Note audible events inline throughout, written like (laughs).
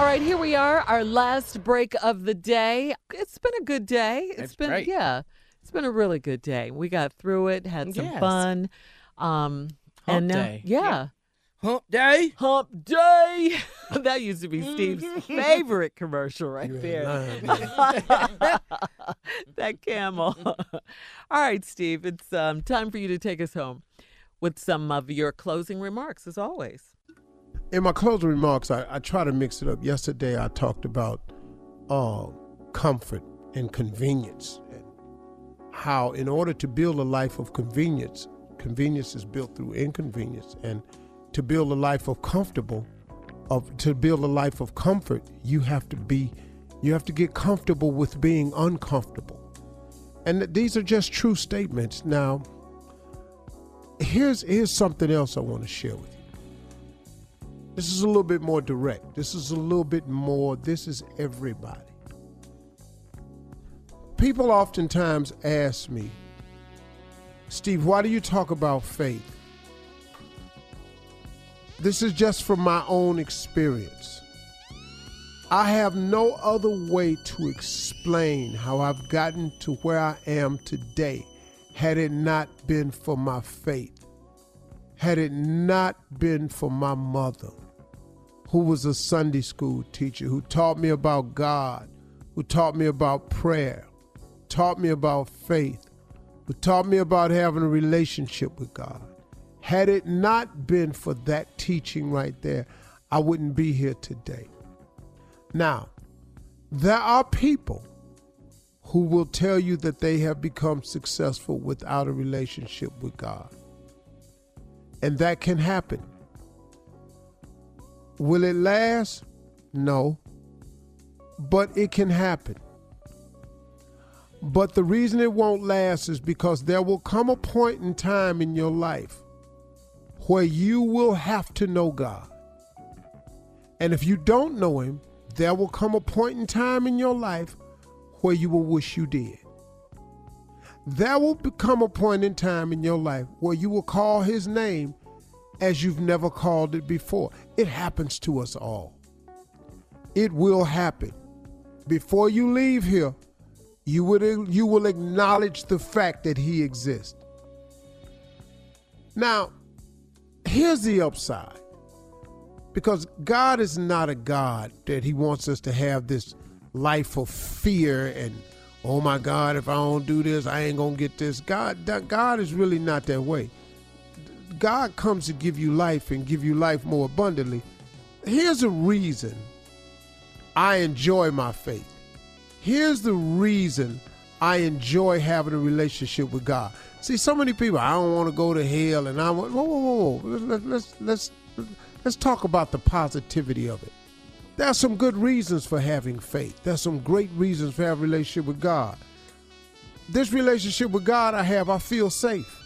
All right, here we are, our last break of the day. It's been a good day. It's That's been great. yeah, it's been a really good day. We got through it, had some Yes. fun. Um Hump and now, day. yeah. Hump day. Hump day. (laughs) that used to be Steve's (laughs) favorite commercial right there. (laughs) that camel. All right, Steve, it's um, time for you to take us home with some of your closing remarks, as always. In my closing remarks, I, I try to mix it up. Yesterday, I talked about uh, comfort and convenience, and how, in order to build a life of convenience, convenience is built through inconvenience, and to build a life of comfortable, of to build a life of comfort, you have to be, you have to get comfortable with being uncomfortable, and these are just true statements. Now, here's here's something else I want to share with you. This is a little bit more direct. This is a little bit more, this is everybody. People oftentimes ask me, Steve, why do you talk about faith? This is just from my own experience. I have no other way to explain how I've gotten to where I am today had it not been for my faith had it not been for my mother, who was a Sunday school teacher, who taught me about God, who taught me about prayer, taught me about faith, who taught me about having a relationship with God. Had it not been for that teaching right there, I wouldn't be here today. Now, there are people who will tell you that they have become successful without a relationship with God. And that can happen. Will it last? No. But it can happen. But the reason it won't last is because there will come a point in time in your life where you will have to know God. And if you don't know Him, there will come a point in time in your life where you will wish you did. There will become a point in time in your life where you will call his name as you've never called it before. It happens to us all. It will happen. Before you leave here, you will, you will acknowledge the fact that he exists. Now, here's the upside. Because God is not a God that he wants us to have this life of fear and oh my God, if I don't do this, I ain't gonna get this. God, God is really not that way. God comes to give you life and give you life more abundantly. Here's a reason I enjoy my faith. Here's the reason I enjoy having a relationship with God. See, so many people, I don't want to go to hell, and I want. Whoa, whoa, whoa. Let's let's let's let's talk about the positivity of it. There are some good reasons for having faith. There's some great reasons for having a relationship with God. This relationship with God I have, I feel safe.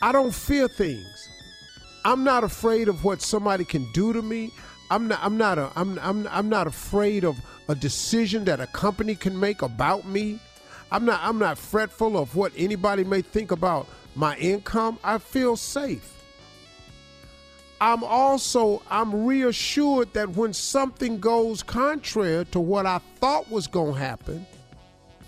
I don't fear things. I'm not afraid of what somebody can do to me. I'm not I'm not a, I'm I'm I'm not afraid of a decision that a company can make about me. I'm not I'm not fretful of what anybody may think about my income. I feel safe. I'm also I'm reassured that when something goes contrary to what I thought was going to happen,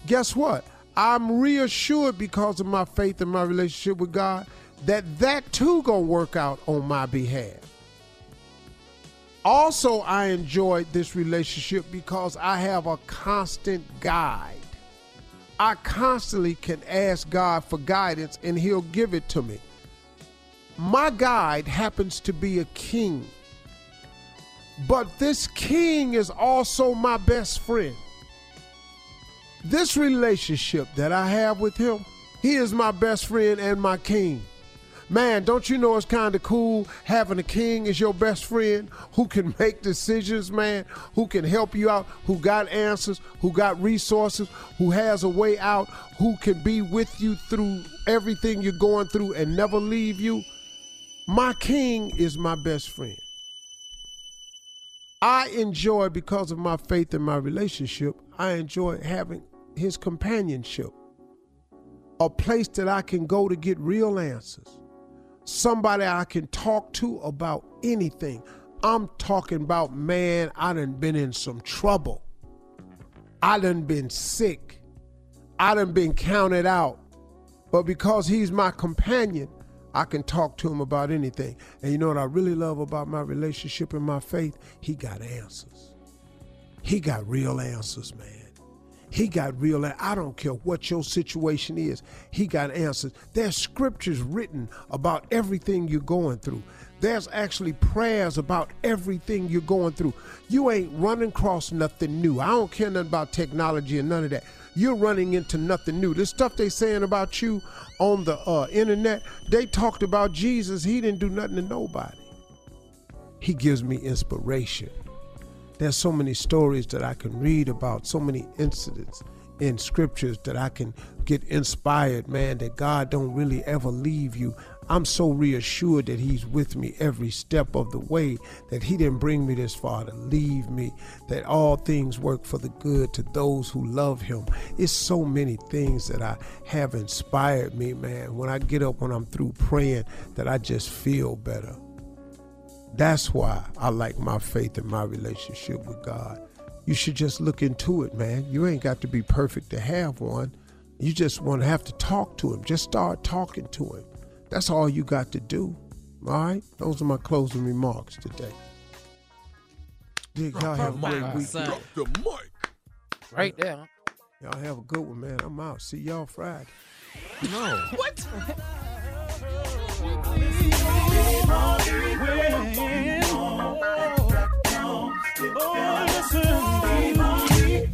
guess what? I'm reassured because of my faith and my relationship with God that that too going to work out on my behalf. Also, I enjoyed this relationship because I have a constant guide. I constantly can ask God for guidance and he'll give it to me. My guide happens to be a king. But this king is also my best friend. This relationship that I have with him, he is my best friend and my king. Man, don't you know it's kind of cool having a king as your best friend who can (laughs) make decisions, man, who can help you out, who got answers, who got resources, who has a way out, who can be with you through everything you're going through and never leave you? My king is my best friend. I enjoy, because of my faith and my relationship, I enjoy having his companionship. A place that I can go to get real answers. Somebody I can talk to about anything. I'm talking about, man, I done been in some trouble. I done been sick. I done been counted out. But because he's my companion, I can talk to him about anything. And you know what I really love about my relationship and my faith? He got answers. He got real answers, man. He got real. I don't care what your situation is. He got answers. There's scriptures written about everything you're going through. There's actually prayers about everything you're going through. You ain't running across nothing new. I don't care nothing about technology and none of that. You're running into nothing new. This stuff they saying about you on the uh, internet, they talked about Jesus. He didn't do nothing to nobody. He gives me inspiration. There's so many stories that I can read about, so many incidents in scriptures that I can get inspired, man, that God don't really ever leave you. I'm so reassured that He's with me every step of the way, that He didn't bring me this far to leave me, that all things work for the good to those who love Him. It's so many things that I have inspired me, man. When I get up, when I'm through praying, that I just feel better. That's why I like my faith and my relationship with God. You should just look into it, man. You ain't got to be perfect to have one. You just want to have to talk to Him. Just start talking to Him. That's all you got to do. All right? Those are my closing remarks today. Dick, y'all have a great week. Drop the mic. Right there. Y'all have a good one, man. I'm out. See y'all Friday. No. What? (laughs) (laughs)